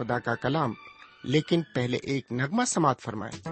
خدا کا کلام لیکن پہلے ایک نغمہ سماعت فرمائیں۔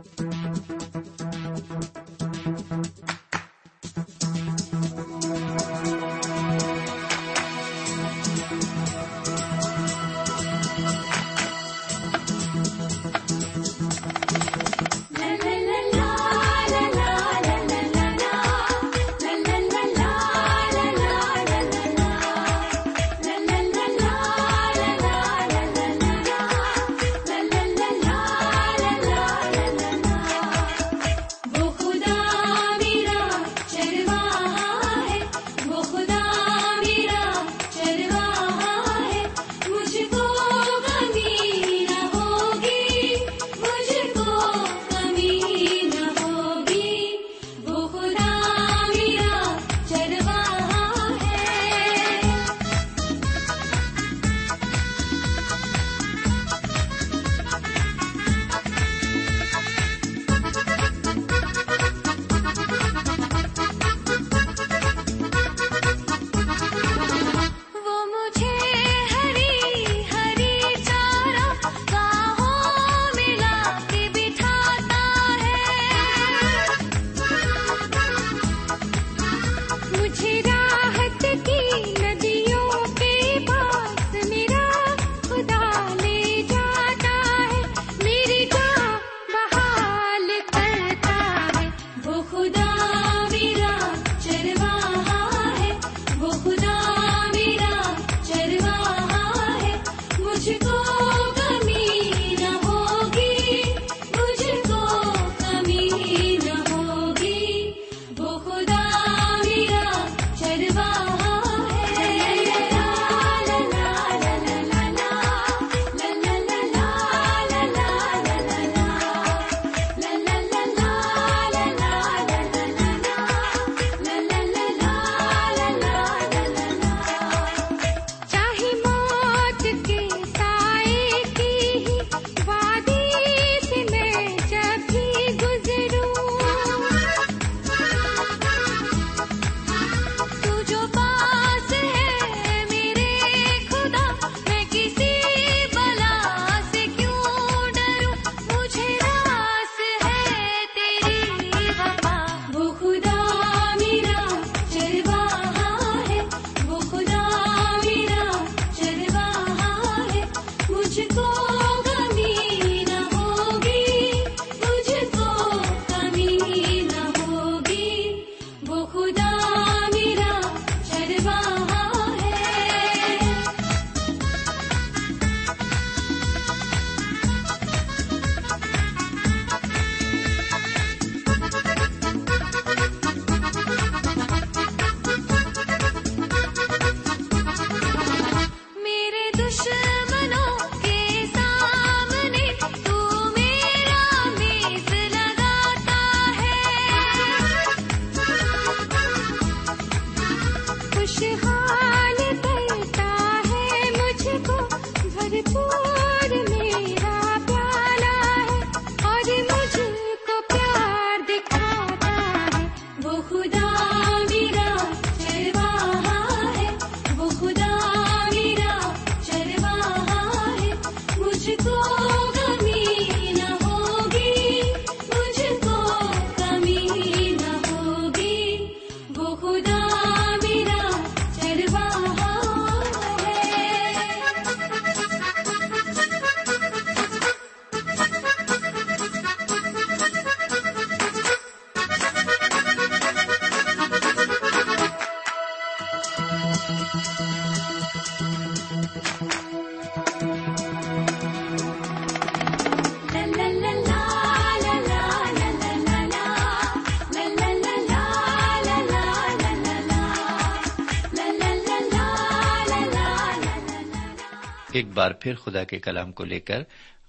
بار پھر خدا کے کلام کو لے کر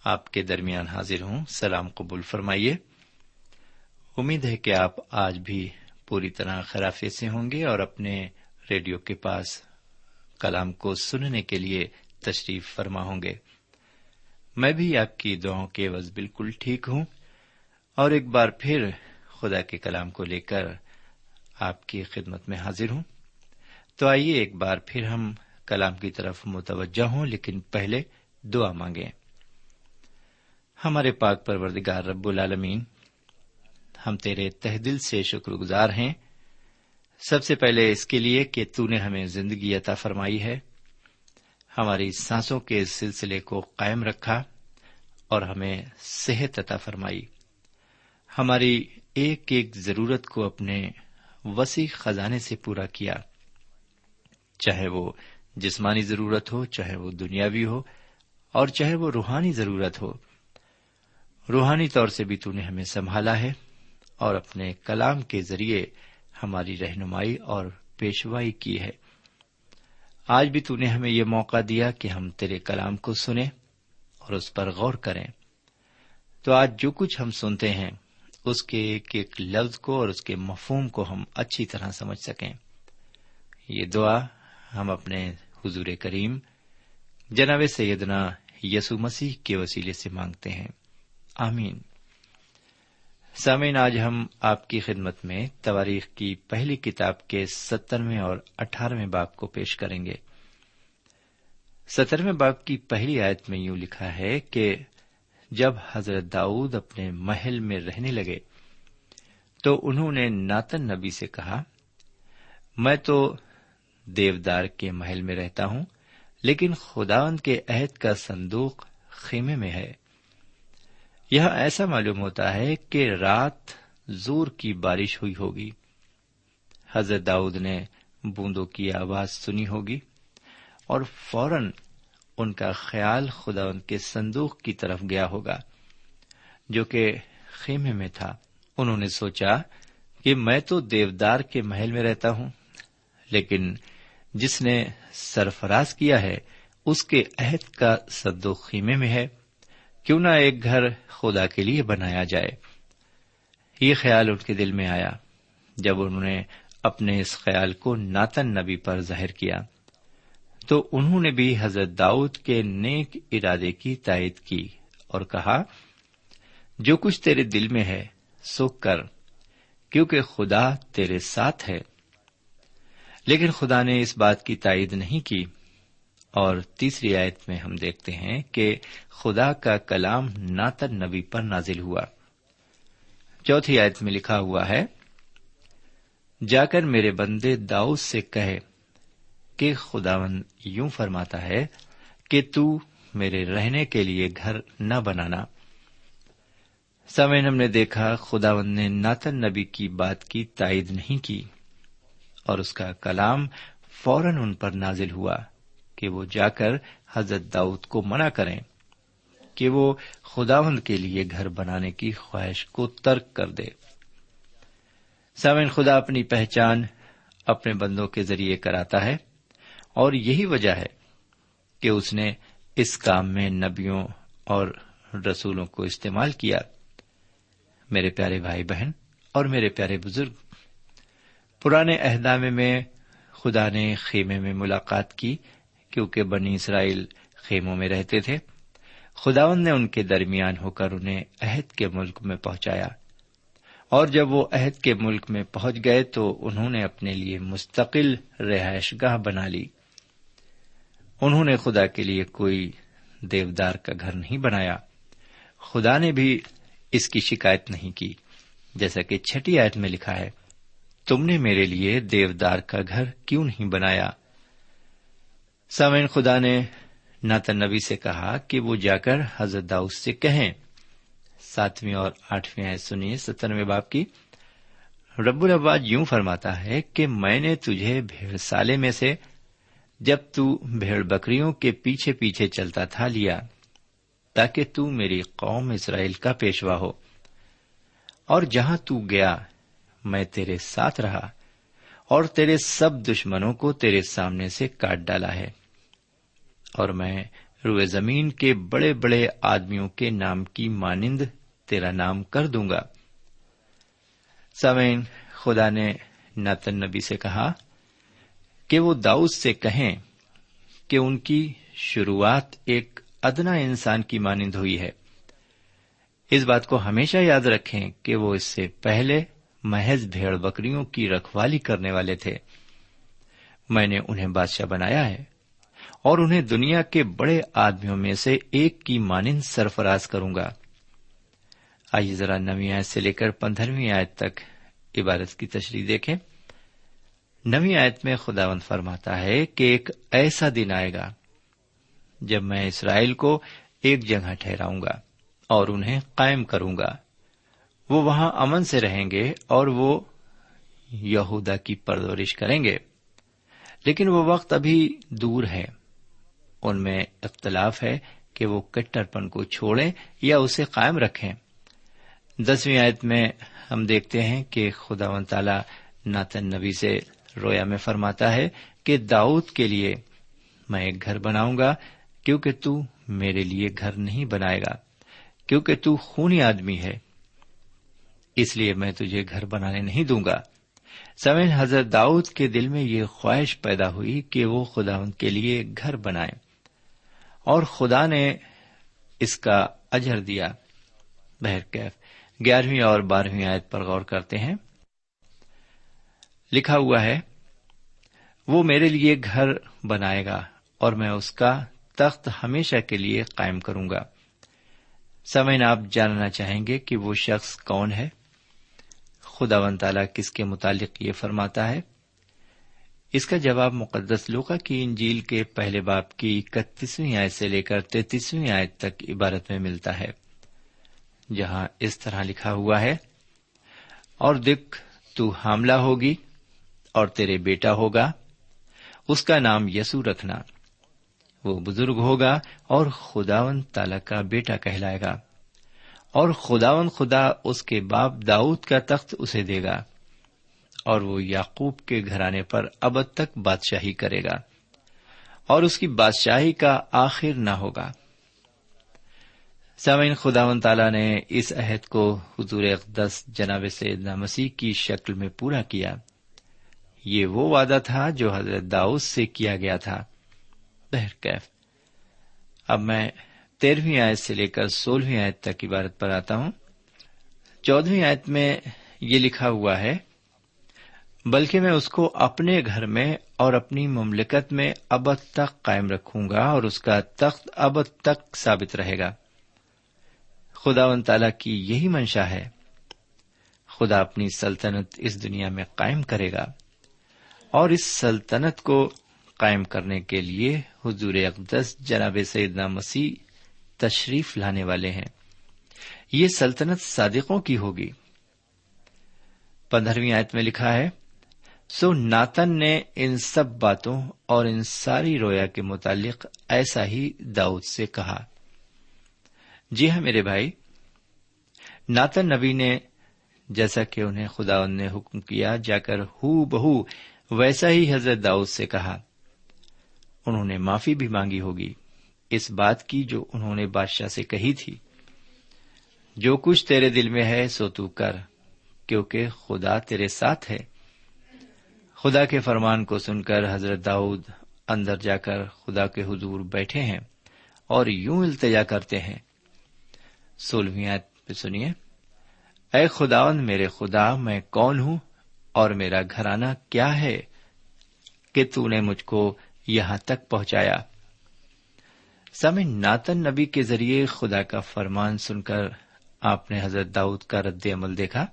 آپ کے درمیان حاضر ہوں۔ سلام قبول فرمائیے۔ امید ہے کہ آپ آج بھی پوری طرح خرافے سے ہوں گے اور اپنے ریڈیو کے پاس کلام کو سننے کے لیے تشریف فرما ہوں گے۔ میں بھی آپ کی دعاؤں کے عوض بالکل ٹھیک ہوں۔ اور ایک بار پھر خدا کے کلام کو لے کر آپ کی خدمت میں حاضر ہوں۔ تو آئیے ایک بار پھر ہم کلام کی طرف متوجہ ہوں، لیکن پہلے دعا مانگے ہمارے پاک پروردگار رب العالمین، ہم تیرے تہ دل سے شکر گزار ہیں۔ سب سے پہلے اس کے لیے کہ تو نے ہمیں زندگی عطا فرمائی ہے۔ ہماری سانسوں کے سلسلے کو قائم رکھا اور ہمیں صحت عطا فرمائی۔ ہماری ایک ایک ضرورت کو اپنے وسیع خزانے سے پورا کیا، چاہے وہ جسمانی ضرورت ہو، چاہے وہ دنیاوی ہو اور چاہے وہ روحانی ضرورت ہو۔ روحانی طور سے بھی تو نے ہمیں سنبھالا ہے اور اپنے کلام کے ذریعے ہماری رہنمائی اور پیشوائی کی ہے۔ آج بھی تو نے ہمیں یہ موقع دیا کہ ہم تیرے کلام کو سنیں اور اس پر غور کریں۔ تو آج جو کچھ ہم سنتے ہیں، اس کے ایک ایک لفظ کو اور اس کے مفہوم کو ہم اچھی طرح سمجھ سکیں۔ یہ دعا ہم اپنے حضور کریم جناب سیدنا یسو مسیح کے وسیلے سے مانگتے ہیں۔ آمین۔ سامعین، آج ہم آپ کی خدمت میں تواریخ کی پہلی کتاب کے سترویں اور اٹھارہویں باپ کو پیش کریں گے۔ سترویں باپ کی پہلی آیت میں یوں لکھا ہے کہ جب حضرت داؤد اپنے محل میں رہنے لگے تو انہوں نے ناتن نبی سے کہا، میں تو دیودار کے محل میں رہتا ہوں، لیکن خداون کے عہد کا صندوق خیمے میں ہے۔ یہ ایسا معلوم ہوتا ہے کہ رات زور کی بارش ہوئی ہوگی۔ حضرت داؤد نے بوندوں کی آواز سنی ہوگی اور فوراً ان کا خیال خدا ان کے صندوق کی طرف گیا ہوگا، جو کہ خیمے میں تھا۔ انہوں نے سوچا کہ میں تو دیودار کے محل میں رہتا ہوں، لیکن جس نے سرفراز کیا ہے، اس کے عہد کا صندوق خیمے میں ہے۔ کیوں نہ ایک گھر خدا کے لیے بنایا جائے۔ یہ خیال ان کے دل میں آیا جب انہوں نے اپنے اس خیال کو ناتن نبی پر ظاہر کیا۔ تو انہوں نے بھی حضرت داؤد کے نیک ارادے کی تائید کی اور کہا، جو کچھ تیرے دل میں ہے، سو کر، کیونکہ خدا تیرے ساتھ ہے۔ لیکن خدا نے اس بات کی تائید نہیں کی۔ اور تیسری آیت میں ہم دیکھتے ہیں کہ خدا کا کلام ناتر نبی پر نازل ہوا۔ چوتھی آیت میں لکھا ہوا ہے، جا کر میرے بندے داؤد سے کہے کہ خداون یوں فرماتا ہے کہ تو میرے رہنے کے لیے گھر نہ بنانا۔ سمین ہم نے دیکھا خداون نے ناتن نبی کی بات کی تائید نہیں کی۔ اور اس کا کلام فوراً ان پر نازل ہوا کہ وہ جا کر حضرت داؤد کو منع کریں کہ وہ خداون کے لیے گھر بنانے کی خواہش کو ترک کر دے۔ سامن خدا اپنی پہچان اپنے بندوں کے ذریعے کراتا ہے اور یہی وجہ ہے کہ اس نے اس کام میں نبیوں اور رسولوں کو استعمال کیا۔ میرے پیارے بھائی بہن اور میرے پیارے بزرگ پرانے اہدامے میں خدا نے خیمے میں ملاقات کی کیونکہ بنی اسرائیل خیموں میں رہتے تھے۔ خداون نے ان کے درمیان ہو کر انہیں عہد کے ملک میں پہنچایا۔ اور جب وہ عہد کے ملک میں پہنچ گئے تو انہوں نے اپنے لیے مستقل رہائش گاہ بنا لی۔ انہوں نے خدا کے لیے کوئی دیودار کا گھر نہیں بنایا۔ خدا نے بھی اس کی شکایت نہیں کی، جیسا کہ چھٹی آیت میں لکھا ہے۔ تم نے میرے لیے دیودار کا گھر کیوں نہیں بنایا؟ سامعین، خدا نے ناتن نبی سے کہا کہ وہ جا کر حضرت داؤس سے کہیں۔ ساتویں اور آٹھویں آئے سنیے سترویں باپ کی۔ رب العباد یوں فرماتا ہے کہ میں نے تجھے بھیڑ سالے میں سے جب تو بھیڑ بکریوں کے پیچھے پیچھے چلتا تھا لیا، تاکہ تو میری قوم اسرائیل کا پیشوا ہو۔ اور جہاں تو گیا میں تیرے ساتھ رہا اور تیرے سب دشمنوں کو تیرے سامنے سے کاٹ ڈالا ہے۔ اور میں روئے زمین کے بڑے بڑے آدمیوں کے نام کی مانند تیرا نام کر دوں گا۔ سمین خدا نے ناتن نبی سے کہا کہ وہ داؤد سے کہیں کہ ان کی شروعات ایک ادنا انسان کی مانند ہوئی ہے۔ اس بات کو ہمیشہ یاد رکھیں کہ وہ اس سے پہلے محض بھیڑ بکریوں کی رکھوالی کرنے والے تھے۔ میں نے انہیں بادشاہ بنایا ہے اور انہیں دنیا کے بڑے آدمیوں میں سے ایک کی مانند سرفراز کروں گا۔ آئیے ذرا نویں آیت سے لے کر پندرہویں آیت تک عبارت کی تشریح دیکھیں۔ نویں آیت میں خداوند فرماتا ہے کہ ایک ایسا دن آئے گا جب میں اسرائیل کو ایک جگہ ٹھہراؤں گا اور انہیں قائم کروں گا۔ وہ وہاں امن سے رہیں گے اور وہ یہودا کی پردورش کریں گے۔ لیکن وہ وقت ابھی دور ہے۔ ان میں اختلاف ہے کہ وہ کٹر پن کو چھوڑیں یا اسے قائم رکھیں۔ دسویں آیت میں ہم دیکھتے ہیں کہ خدا و تعالی ناتن نبی سے رویا میں فرماتا ہے کہ داؤد کے لیے میں ایک گھر بناؤں گا کیونکہ تو میرے لیے گھر نہیں بنائے گا، کیونکہ تو خونی آدمی ہے۔ اس لیے میں تجھے گھر بنانے نہیں دوں گا۔ سمین حضرت داؤد کے دل میں یہ خواہش پیدا ہوئی کہ وہ خدا ان کے لیے گھر بنائے۔ اور خدا نے اس کا اجر دیا۔ بہرکیف گیارہویں اور بارہویں آیت پر غور کرتے ہیں۔ لکھا ہوا ہے، وہ میرے لیے گھر بنائے گا اور میں اس کا تخت ہمیشہ کے لیے قائم کروں گا۔ سمین آپ جاننا چاہیں گے کہ وہ شخص کون ہے؟ خدا ون تعالیٰ کس کے متعلق یہ فرماتا ہے؟ اس کا جواب مقدس لوکا کی انجیل کے پہلے باپ کی اکتیسویں آیت سے لے کر تینتیسویں آیت تک عبارت میں ملتا ہے۔ جہاں اس طرح لکھا ہوا ہے، اور دکھ تو حاملہ ہوگی اور تیرے بیٹا ہوگا، اس کا نام یسو رکھنا۔ وہ بزرگ ہوگا اور خداون تالا کا بیٹا کہلائے گا۔ اور خداون خدا اس کے باپ داؤد کا تخت اسے دے گا اور وہ یعقوب کے گھرانے پر ابد تک بادشاہی کرے گا اور اس کی بادشاہی کا آخر نہ ہوگا۔ سامعین خدا و نے اس عہد کو حضور اقدس جناب سیدنا مسیح کی شکل میں پورا کیا۔ یہ وہ وعدہ تھا جو حضرت داؤد سے کیا گیا تھا۔ بہرکیف۔ اب میں تیرہویں آیت سے لے کر سولہویں آیت تک عبارت پر آتا ہوں۔ چودہویں آیت میں یہ لکھا ہوا ہے، بلکہ میں اس کو اپنے گھر میں اور اپنی مملکت میں ابد تک قائم رکھوں گا اور اس کا تخت ابد تک ثابت رہے گا۔ خدا و تعالی کی یہی منشا ہے، خدا اپنی سلطنت اس دنیا میں قائم کرے گا اور اس سلطنت کو قائم کرنے کے لیے حضور اقدس جناب سیدنا مسیح تشریف لانے والے ہیں۔ یہ سلطنت صادقوں کی ہوگی۔ پندرہویں آیت میں لکھا ہے، سو ناتن نے ان سب باتوں اور ان ساری رویا کے متعلق ایسا ہی داؤد سے کہا۔ جی ہاں میرے بھائی، ناتن نبی نے جیسا کہ انہیں خدا نے حکم کیا، جا کر ہو بہو، ویسا ہی حضرت داؤد سے کہا۔ انہوں نے معافی بھی مانگی ہوگی۔ اس بات کی جو انہوں نے بادشاہ سے کہی تھی۔ جو کچھ تیرے دل میں ہے سو تو کر، کیونکہ خدا تیرے ساتھ ہے۔ خدا کے فرمان کو سن کر حضرت داؤد اندر جا کر خدا کے حضور بیٹھے ہیں اور یوں التجا کرتے ہیں۔ سولہویں پہ سنیے۔ اے خداون میرے خدا، میں کون ہوں اور میرا گھرانہ کیا ہے کہ تو نے مجھ کو یہاں تک پہنچایا؟ سمے ناتن نبی کے ذریعے خدا کا فرمان سن کر آپ نے حضرت داؤد کا رد عمل دیکھا۔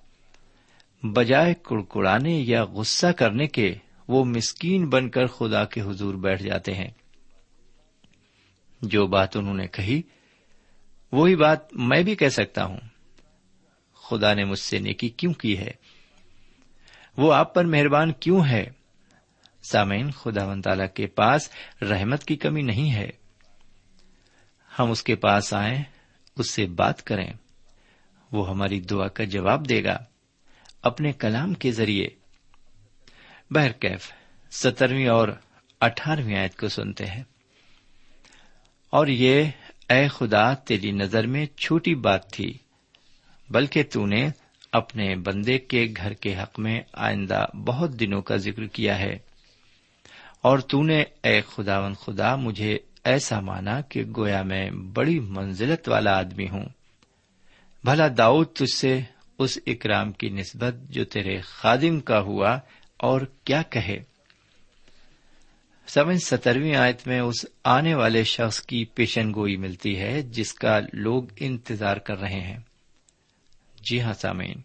بجائے کڑکڑانے یا غصہ کرنے کے وہ مسکین بن کر خدا کے حضور بیٹھ جاتے ہیں۔ جو بات انہوں نے کہی، وہی بات میں بھی کہہ سکتا ہوں۔ خدا نے مجھ سے نیکی کیوں کی ہے؟ وہ آپ پر مہربان کیوں ہے؟ سامعین خدا و تعالی کے پاس رحمت کی کمی نہیں ہے۔ ہم اس کے پاس آئیں، اس سے بات کریں۔ وہ ہماری دعا کا جواب دے گا، اپنے کلام کے ذریعے۔ بہرکیف سترویں اور اٹھارہویں آیت کو سنتے ہیں۔ اور یہ، اے خدا، تیری نظر میں چھوٹی بات تھی، بلکہ تو نے اپنے بندے کے گھر کے حق میں آئندہ بہت دنوں کا ذکر کیا ہے۔ اور تو نے، اے خداون خدا، مجھے ایسا مانا کہ گویا میں بڑی منزلت والا آدمی ہوں۔ بھلا داؤد تجھ سے اس اکرام کی نسبت جو تیرے خادم کا ہوا اور کیا کہے۔ سمجھ سترویں آیت میں اس آنے والے شخص کی پیشن گوئی ملتی ہے جس کا لوگ انتظار کر رہے ہیں۔ جی ہاں سامعین،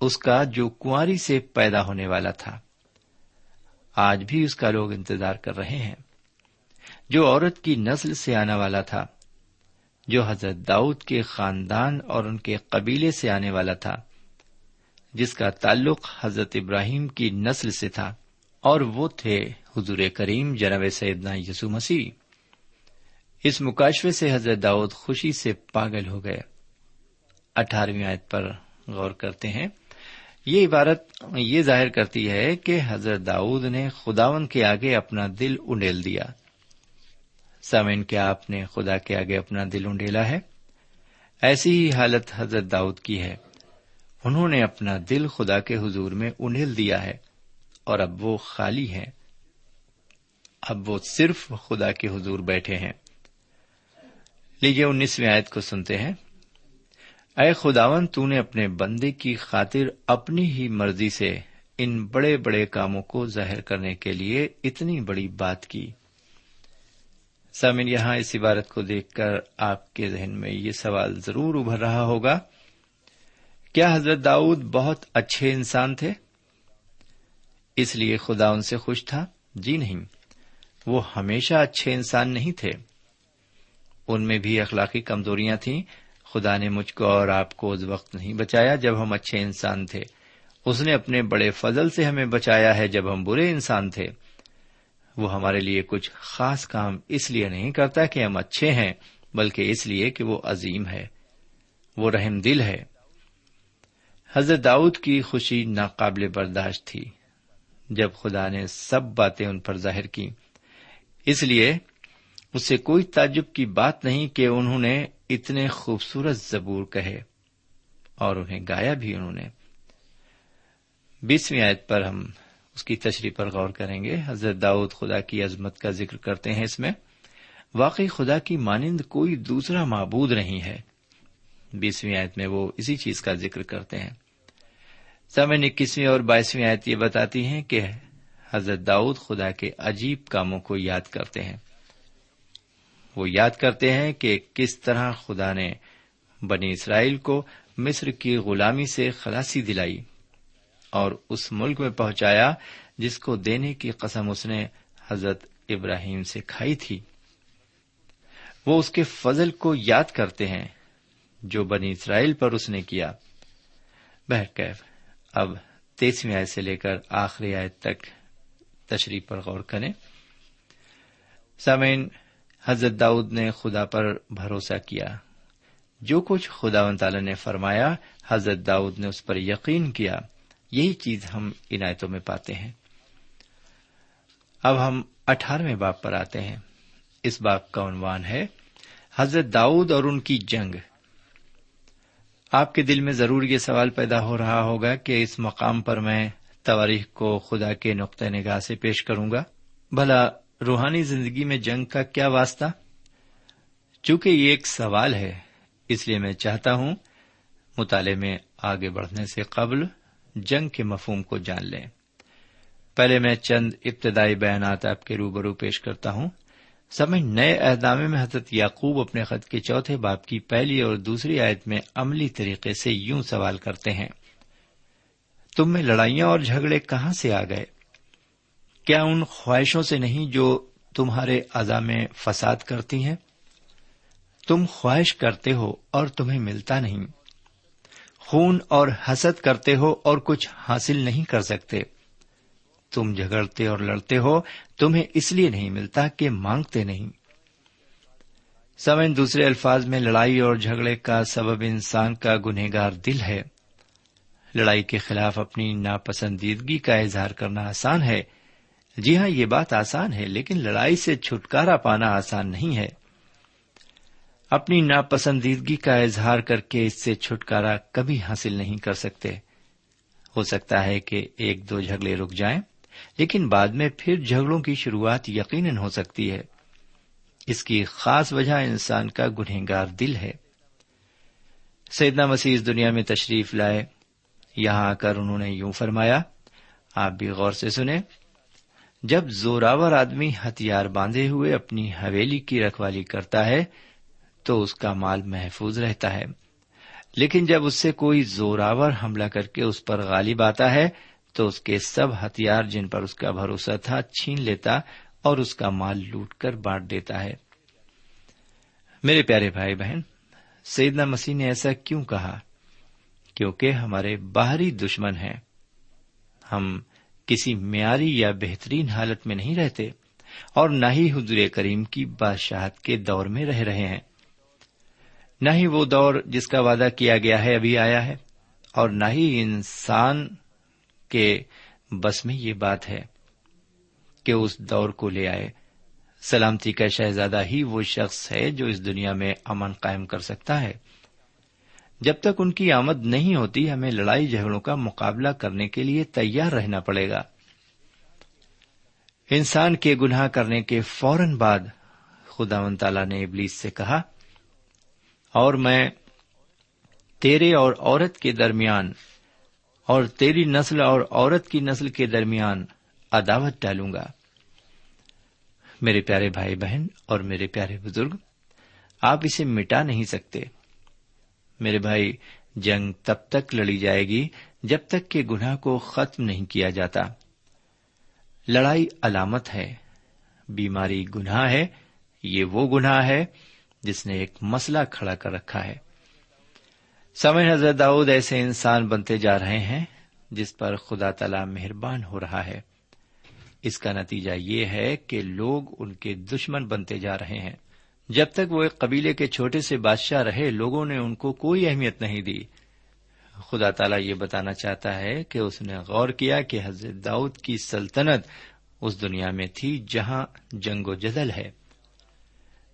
اس کا جو کنواری سے پیدا ہونے والا تھا۔ آج بھی اس کا لوگ انتظار کر رہے ہیں۔ جو عورت کی نسل سے آنے والا تھا، جو حضرت داؤد کے خاندان اور ان کے قبیلے سے آنے والا تھا، جس کا تعلق حضرت ابراہیم کی نسل سے تھا، اور وہ تھے حضور کریم جناب سیدنا یسو مسیح۔ اس مکاشوے سے حضرت داؤد خوشی سے پاگل ہو گئے۔ اٹھارہویں آیت پر غور کرتے ہیں۔ یہ عبارت یہ ظاہر کرتی ہے کہ حضرت داؤد نے خداون کے آگے اپنا دل انڈیل دیا۔ سامن کیا آپ نے خدا کے آگے اپنا دل انڈیلا ہے؟ ایسی ہی حالت حضرت داؤد کی ہے۔ انہوں نے اپنا دل خدا کے حضور میں انڈیل دیا ہے اور اب وہ خالی ہے اب وہ صرف خدا کے حضور بیٹھے ہیں۔ لیجیے انیسویں آیت کو سنتے ہیں۔ اے خداون تو نے اپنے بندے کی خاطر اپنی ہی مرضی سے ان بڑے بڑے کاموں کو ظاہر کرنے کے لیے اتنی بڑی بات کی۔ سامن یہاں اس عبارت کو دیکھ کر آپ کے ذہن میں یہ سوال ضرور ابھر رہا ہوگا، کیا حضرت داؤد بہت اچھے انسان تھے؟ اس لیے خدا ان سے خوش تھا؟ جی نہیں، وہ ہمیشہ اچھے انسان نہیں تھے۔ ان میں بھی اخلاقی کمزوریاں تھیں۔ خدا نے مجھ کو اور آپ کو اس وقت نہیں بچایا جب ہم اچھے انسان تھے۔ اس نے اپنے بڑے فضل سے ہمیں بچایا ہے جب ہم برے انسان تھے۔ وہ ہمارے لیے کچھ خاص کام اس لیے نہیں کرتا کہ ہم اچھے ہیں، بلکہ اس لیے کہ وہ عظیم ہے، وہ رحم دل ہے۔ حضرت داؤد کی خوشی ناقابل برداشت تھی۔ جب خدا نے سب باتیں ان پر ظاہر کی اس لیے اس سے کوئی تعجب کی بات نہیں کہ انہوں نے اتنے خوبصورت زبور کہے اور انہیں گایا بھی انہوں نے۔ بیسویں آیت پر ہم اس کی تشریح پر غور کریں گے۔ حضرت داؤد خدا کی عظمت کا ذکر کرتے ہیں اس میں۔ واقعی خدا کی مانند کوئی دوسرا معبود نہیں ہے۔ بیسویں آیت میں وہ اسی چیز کا ذکر کرتے ہیں۔ سمے اکیسویں اور بائیسویں آیت یہ بتاتی ہیں کہ حضرت داؤد خدا کے عجیب کاموں کو یاد کرتے ہیں۔ وہ یاد کرتے ہیں کہ کس طرح خدا نے بنی اسرائیل کو مصر کی غلامی سے خلاسی دلائی۔ اور اس ملک میں پہنچایا جس کو دینے کی قسم اس نے حضرت ابراہیم سے کھائی تھی۔ وہ اس کے فضل کو یاد کرتے ہیں جو بنی اسرائیل پر اس نے کیا۔ بہرکیف اب تیسویں آیت سے لے کر آخری آیت تک تشریح پر غور کریں۔ سامعین، حضرت داؤد نے خدا پر بھروسہ کیا۔ جو کچھ خدا و تعالی نے فرمایا، حضرت داؤد نے اس پر یقین کیا۔ یہی چیز ہم عنایتوں میں پاتے ہیں۔ اب ہم اٹھارہویں باپ پر آتے ہیں۔ اس باپ کا عنوان ہے، حضرت داؤد اور ان کی جنگ۔ آپ کے دل میں ضرور یہ سوال پیدا ہو رہا ہوگا کہ اس مقام پر میں تواریخ کو خدا کے نقطۂ نگاہ سے پیش کروں گا۔ بھلا روحانی زندگی میں جنگ کا کیا واسطہ؟ چونکہ یہ ایک سوال ہے، اس لیے میں چاہتا ہوں مطالعے میں آگے بڑھنے سے قبل جنگ کے مفہوم کو جان لیں۔ پہلے میں چند ابتدائی بیانات آپ کے روبرو پیش کرتا ہوں۔ سمے نئے اہدامے میں حضرت یعقوب اپنے خط کے چوتھے باپ کی پہلی اور دوسری آیت میں عملی طریقے سے یوں سوال کرتے ہیں۔ تم میں لڑائیاں اور جھگڑے کہاں سے آ گئے؟ کیا ان خواہشوں سے نہیں جو تمہارے اعضا میں فساد کرتی ہیں؟ تم خواہش کرتے ہو اور تمہیں ملتا نہیں۔ خون اور حسد کرتے ہو اور کچھ حاصل نہیں کر سکتے۔ تم جھگڑتے اور لڑتے ہو، تمہیں اس لیے نہیں ملتا کہ مانگتے نہیں۔ سمن دوسرے الفاظ میں لڑائی اور جھگڑے کا سبب انسان کا گنہگار دل ہے۔ لڑائی کے خلاف اپنی ناپسندیدگی کا اظہار کرنا آسان ہے۔ جی ہاں یہ بات آسان ہے، لیکن لڑائی سے چھٹکارا پانا آسان نہیں ہے۔ اپنی ناپسندیدگی کا اظہار کر کے اس سے چھٹکارا کبھی حاصل نہیں کر سکتے۔ ہو سکتا ہے کہ ایک دو جھگڑے رک جائیں، لیکن بعد میں پھر جھگڑوں کی شروعات یقیناً ہو سکتی ہے۔ اس کی خاص وجہ انسان کا گنہگار دل ہے۔ سیدنا مسیح اس دنیا میں تشریف لائے۔ یہاں آ کر انہوں نے یوں فرمایا، آپ بھی غور سے سنیں۔ جب زوراور آدمی ہتھیار باندھے ہوئے اپنی حویلی کی رکھوالی کرتا ہے تو اس کا مال محفوظ رہتا ہے۔ لیکن جب اس سے کوئی زوراور حملہ کر کے اس پر غالب آتا ہے، تو اس کے سب ہتھیار جن پر اس کا بھروسہ تھا چھین لیتا اور اس کا مال لوٹ کر بانٹ دیتا ہے۔ میرے پیارے بھائی بہن، سیدنا مسیح نے ایسا کیوں کہا؟ کیونکہ ہمارے باہری دشمن ہیں۔ ہم کسی معیاری یا بہترین حالت میں نہیں رہتے اور نہ ہی حضور کریم کی بادشاہت کے دور میں رہ رہے ہیں۔ نہ ہی وہ دور جس کا وعدہ کیا گیا ہے ابھی آیا ہے، اور نہ ہی انسان کے بس میں یہ بات ہے کہ اس دور کو لے آئے۔ سلامتی کا شہزادہ ہی وہ شخص ہے جو اس دنیا میں امن قائم کر سکتا ہے۔ جب تک ان کی آمد نہیں ہوتی، ہمیں لڑائی جھگڑوں کا مقابلہ کرنے کے لیے تیار رہنا پڑے گا۔ انسان کے گناہ کرنے کے فوراً بعد خدا و تعالی نے ابلیس سے کہا اور میں تیرے اور عورت کے درمیان اور تیری نسل اور عورت کی نسل کے درمیان عداوت ڈالوں گا۔ میرے پیارے بھائی بہن اور میرے پیارے بزرگ، آپ اسے مٹا نہیں سکتے۔ میرے بھائی، جنگ تب تک لڑی جائے گی جب تک کہ گناہ کو ختم نہیں کیا جاتا۔ لڑائی علامت ہے، بیماری گناہ ہے، یہ وہ گناہ ہے جس نے ایک مسئلہ کھڑا کر رکھا ہے۔ سمے حضرت داؤد ایسے انسان بنتے جا رہے ہیں جس پر خدا تلا مہربان ہو رہا ہے۔ اس کا نتیجہ یہ ہے کہ لوگ ان کے دشمن بنتے جا رہے ہیں۔ جب تک وہ ایک قبیلے کے چھوٹے سے بادشاہ رہے، لوگوں نے ان کو کوئی اہمیت نہیں دی۔ خدا تعالیٰ یہ بتانا چاہتا ہے کہ اس نے غور کیا کہ حضرت داؤد کی سلطنت اس دنیا میں تھی جہاں جنگ و جدل ہے۔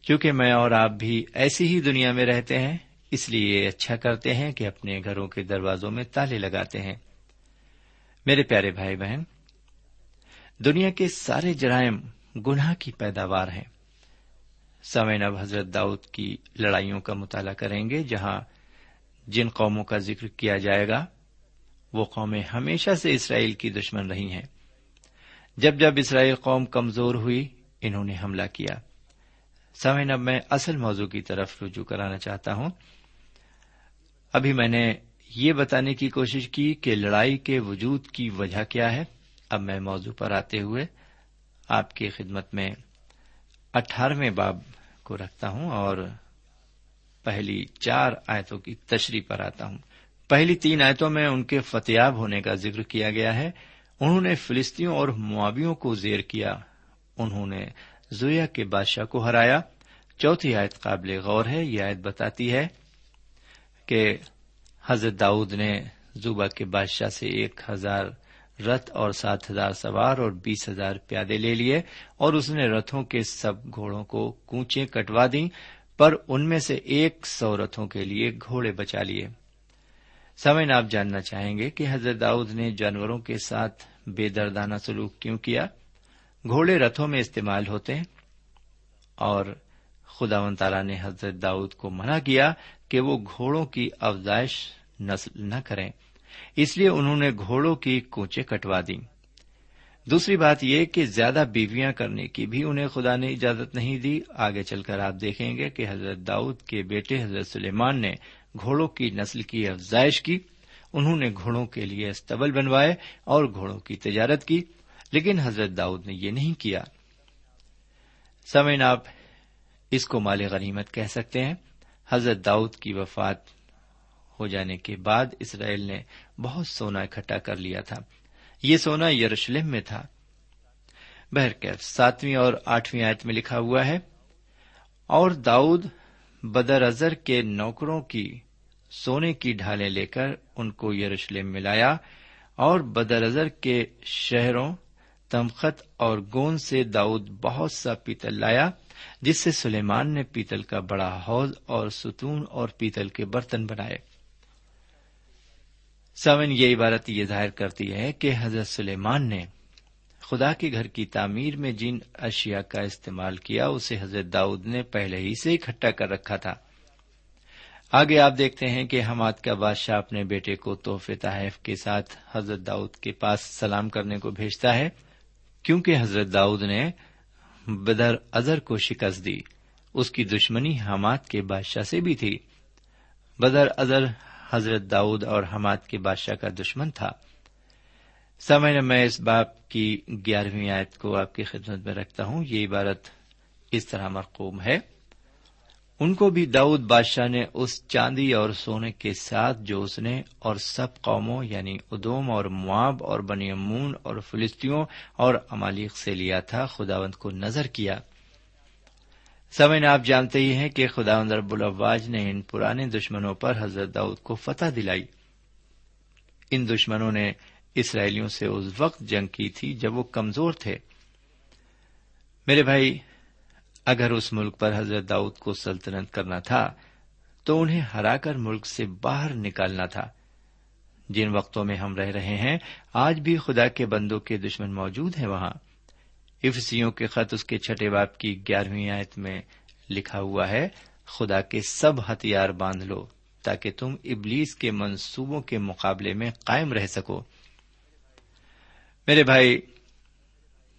چونکہ میں اور آپ بھی ایسی ہی دنیا میں رہتے ہیں، اس لیے اچھا کرتے ہیں کہ اپنے گھروں کے دروازوں میں تالے لگاتے ہیں۔ میرے پیارے بھائی بہن، دنیا کے سارے جرائم گناہ کی پیداوار ہیں۔ سوین اب حضرت داؤد کی لڑائیوں کا مطالعہ کریں گے، جہاں جن قوموں کا ذکر کیا جائے گا، وہ قومیں ہمیشہ سے اسرائیل کی دشمن رہی ہیں۔ جب جب اسرائیل قوم کمزور ہوئی، انہوں نے حملہ کیا۔ سوین اب میں اصل موضوع کی طرف رجوع کرانا چاہتا ہوں۔ ابھی میں نے یہ بتانے کی کوشش کی کہ لڑائی کے وجود کی وجہ کیا ہے۔ اب میں موضوع پر آتے ہوئے آپ کی خدمت میں اٹھارہویں باب کو رکھتا ہوں اور پہلی چار آیتوں کی تشریح پر آتا ہوں۔ پہلی تین آیتوں میں ان کے فتیاب ہونے کا ذکر کیا گیا ہے۔ انہوں نے فلسطینوں اور معاویوں کو زیر کیا۔ انہوں نے زویا کے بادشاہ کو ہرایا۔ چوتھی آیت قابل غور ہے، یہ آیت بتاتی ہے کہ حضرت داؤد نے زوبا کے بادشاہ سے ایک ہزار رتھ اور سات ہزار سوار اور بیس ہزار پیادے لے لیے اور اس نے رتھوں کے سب گھوڑوں کو کوچے کٹوا دی پر ان میں سے ایک سو رتھوں کے لیے گھوڑے بچا لیے۔ سمن آپ جاننا چاہیں گے کہ حضرت داؤد نے جانوروں کے ساتھ بے دردانہ سلوک کیوں کیا؟ گھوڑے رتھوں میں استعمال ہوتے ہیں اور خدا و تعالی نے حضرت داؤد کو منع کیا کہ وہ گھوڑوں کی افزائش نسل نہ کریں۔ اس لیے انہوں نے گھوڑوں کی کوچے کٹوا دی دوسری بات یہ کہ زیادہ بیویاں کرنے کی بھی انہیں خدا نے اجازت نہیں دی۔ آگے چل کر آپ دیکھیں گے کہ حضرت داؤد کے بیٹے حضرت سلیمان نے گھوڑوں کی نسل کی افزائش کی۔ انہوں نے گھوڑوں کے لیے استبل بنوائے اور گھوڑوں کی تجارت کی۔ لیکن حضرت داؤد نے یہ نہیں کیا۔ سمین آپ اس کو مال غنیمت کہہ سکتے ہیں۔ حضرت داؤد کی وفات ہو جانے کے بعد اسرائیل نے بہت سونا اکٹھا کر لیا تھا۔ یہ سونا یروشلم میں تھا۔ بہرکیف، ساتویں اور آٹھویں آیت میں لکھا ہوا ہے، اور داؤد بدر ازر کے نوکروں کی سونے کی ڈھالیں لے کر ان کو یروشلم میں لایا، اور بدر ازر کے شہروں تمخت اور گون سے داؤد بہت سا پیتل لایا، جس سے سلیمان نے پیتل کا بڑا حوض اور ستون اور پیتل کے برتن بنائے۔ سمن یہ عبارت یہ ظاہر کرتی ہے کہ حضرت سلیمان نے خدا کے گھر کی تعمیر میں جن اشیاء کا استعمال کیا، اسے حضرت داؤد نے پہلے ہی سے اکٹھا کر رکھا تھا۔ آگے آپ دیکھتے ہیں کہ حماد کا بادشاہ اپنے بیٹے کو تحفے تحائف کے ساتھ حضرت داؤد کے پاس سلام کرنے کو بھیجتا ہے۔ کیونکہ حضرت داؤد نے بدر ازر کو شکست دی، اس کی دشمنی حماد کے بادشاہ سے بھی تھی۔ بدر ازر حضرت داؤد اور حماد کے بادشاہ کا دشمن تھا۔ سمے میں اس باپ کی گیارہویں آیت کو آپ کی خدمت میں رکھتا ہوں۔ یہ عبارت اس طرح مرقوم ہے۔ ان کو بھی داؤد بادشاہ نے اس چاندی اور سونے کے ساتھ جو اس نے اور سب قوموں یعنی ادوم اور مواب اور بنی امون اور فلسطینوں اور امالیق سے لیا تھا، خداوند کو نظر کیا۔ سمن آپ جانتے ہی ہیں کہ خدا رب الواج نے ان پرانے دشمنوں پر حضرت داؤد کو فتح دلائی۔ ان دشمنوں نے اسرائیلیوں سے اس وقت جنگ کی تھی جب وہ کمزور تھے۔ میرے بھائی اگر اس ملک پر حضرت داؤد کو سلطنت کرنا تھا، تو انہیں ہرا کر ملک سے باہر نکالنا تھا۔ جن وقتوں میں ہم رہ رہے ہیں، آج بھی خدا کے بندوں کے دشمن موجود ہیں وہاں۔ افسیوں کے خط اس کے چھٹے باپ کی گیارہویں آیت میں لکھا ہوا ہے، خدا کے سب ہتھیار باندھ لو تاکہ تم ابلیس کے منصوبوں کے مقابلے میں قائم رہ سکو۔ میرے بھائی،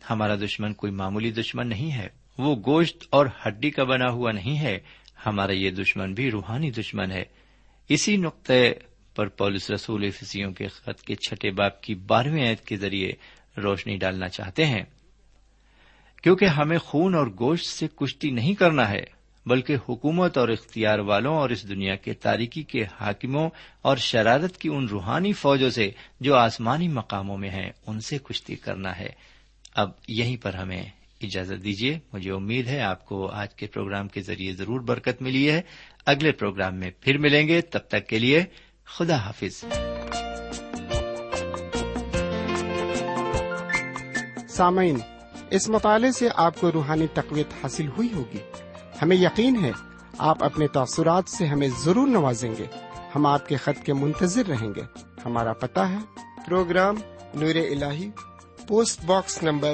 ہمارا دشمن کوئی معمولی دشمن نہیں ہے۔ وہ گوشت اور ہڈی کا بنا ہوا نہیں ہے، ہمارا یہ دشمن بھی روحانی دشمن ہے۔ اسی نقطے پر پولس رسول فسیوں کے خط کے چھٹے باپ کی بارہویں عید کے ذریعے روشنی ڈالنا چاہتے ہیں۔ کیونکہ ہمیں خون اور گوشت سے کشتی نہیں کرنا ہے، بلکہ حکومت اور اختیار والوں اور اس دنیا کے تاریکی کے حاکموں اور شرارت کی ان روحانی فوجوں سے جو آسمانی مقاموں میں ہیں، ان سے کشتی کرنا ہے۔ اب یہیں پر ہمیں اجازت دیجیے مجھے امید ہے آپ کو آج کے پروگرام کے ذریعے ضرور برکت ملی ہے۔ اگلے پروگرام میں پھر ملیں گے۔ تب تک کے لیے خدا حافظ۔ سامعین، اس مطالعے سے آپ کو روحانی تقویت حاصل ہوئی ہوگی۔ ہمیں یقین ہے، آپ اپنے تاثرات سے ہمیں ضرور نوازیں گے۔ ہم آپ کے خط کے منتظر رہیں گے۔ ہمارا پتہ ہے۔ پروگرام نور ال post box number